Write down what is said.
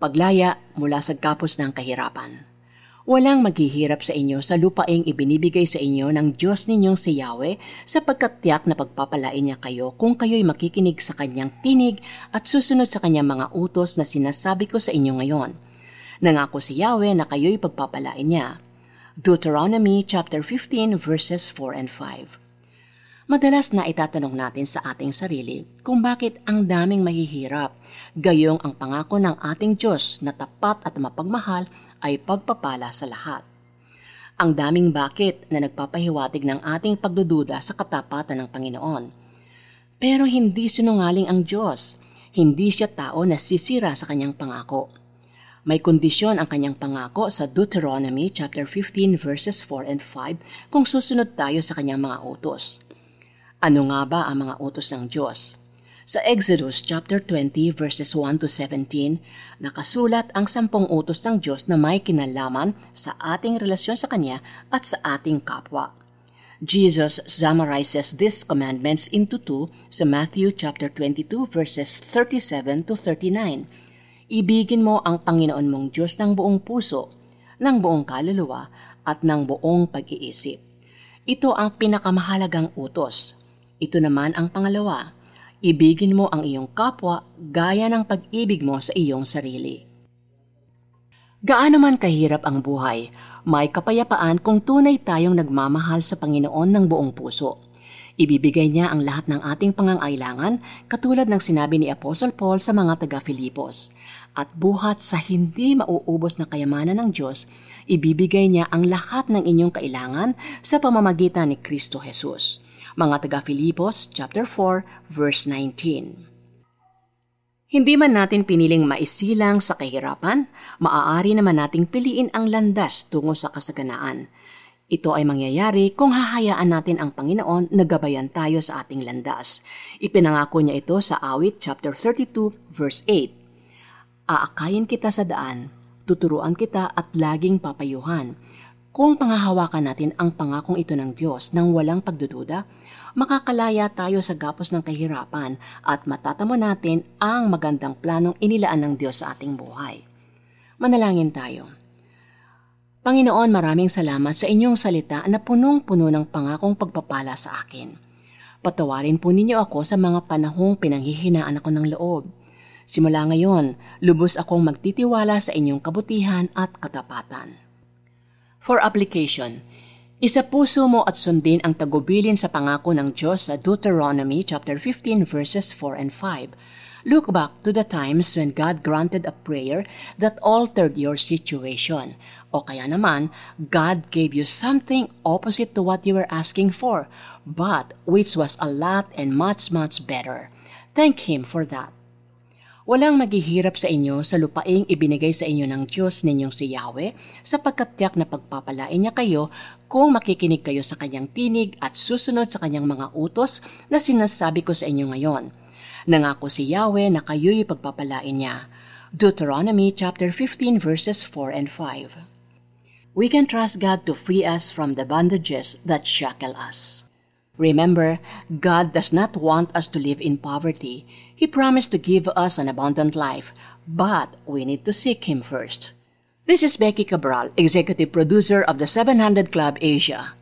Paglaya mula sa kapos ng kahirapan. Walang maghihirap sa inyo sa lupaing ibinibigay sa inyo ng Diyos ninyong si Yahweh sapagkat tiyak na pagpapalain niya kayo kung kayo'y makikinig sa kanyang tinig at susunod sa kanyang mga utos na sinasabi ko sa inyo ngayon. Nangako si Yahweh na kayo'y pagpapalain niya. Deuteronomy chapter 15 verses 4 and 5. Madalas na itatanong natin sa ating sarili kung bakit ang daming mahihirap, gayong ang pangako ng ating Diyos na tapat at mapagmahal ay pagpapala sa lahat. Ang daming bakit na nagpapahiwatig ng ating pagdududa sa katapatan ng Panginoon. Pero hindi sinungaling ang Diyos. Hindi siya tao na sisira sa kanyang pangako. May kondisyon ang kanyang pangako sa Deuteronomy chapter 15 verses 4 and 5 kung susunod tayo sa kanyang mga utos. Ano nga ba ang mga utos ng Diyos? Sa Exodus chapter 20 verses 1 to 17, nakasulat ang sampung utos ng Diyos na may kinalaman sa ating relasyon sa Kanya at sa ating kapwa. Jesus summarizes these commandments into two sa Matthew chapter 22 verses 37 to 39. Ibigin mo ang Panginoon mong Diyos ng buong puso, ng buong kaluluwa at ng buong pag-iisip. Ito ang pinakamahalagang utos ito naman ang pangalawa, ibigin mo ang iyong kapwa gaya ng pag-ibig mo sa iyong sarili. Gaano man kahirap ang buhay, may kapayapaan kung tunay tayong nagmamahal sa Panginoon ng buong puso. Ibibigay niya ang lahat ng ating pangangailangan katulad ng sinabi ni Apostle Paul sa mga taga-Filipos. At buhat sa hindi mauubos na kayamanan ng Diyos, ibibigay niya ang lahat ng inyong kailangan sa pamamagitan ni Kristo Jesus. Mga taga-Filipos chapter 4 verse 19. Hindi man natin piniling maisilang sa kahirapan, maaari naman nating piliin ang landas tungo sa kasaganaan. Ito ay mangyayari kung hahayaan natin ang Panginoon na gabayan tayo sa ating landas. Ipinangako niya ito sa awit chapter 32 verse 8. Aakayin kita sa daan, tuturuan kita at laging papayuhan. Kung pangahawakan natin ang pangakong ito ng Diyos nang walang pagdududa, makakalaya tayo sa gapos ng kahirapan at matatamo natin ang magandang planong inilaan ng Diyos sa ating buhay. Manalangin tayo. Panginoon, maraming salamat sa inyong salita na punong-puno ng pangakong pagpapala sa akin. Patawarin po ninyo ako sa mga panahong pinanghihinaan ako ng loob. Simula ngayon, lubos akong magtitiwala sa inyong kabutihan at katapatan. For application, isa puso mo at sundin ang tagubilin sa pangako ng Diyos sa Deuteronomy chapter 15 verses 4 and 5. Look back to the times when God granted a prayer that altered your situation. O kaya naman, God gave you something opposite to what you were asking for, but which was a lot and much much better. Thank Him for that. Walang maghihirap sa inyo sa lupaing ibinigay sa inyo ng Diyos ninyong si Yahweh sapagkat tiyak na pagpapalain niya kayo kung makikinig kayo sa kanyang tinig at susunod sa kanyang mga utos na sinasabi ko sa inyo ngayon. Nangako si Yahweh na kayo'y pagpapalain niya. Deuteronomy chapter 15 verses 4 and 5. We can trust God to free us from the bondages that shackle us. Remember, God does not want us to live in poverty. He promised to give us an abundant life, but we need to seek Him first. This is Becky Cabral, Executive Producer of the 700 Club Asia.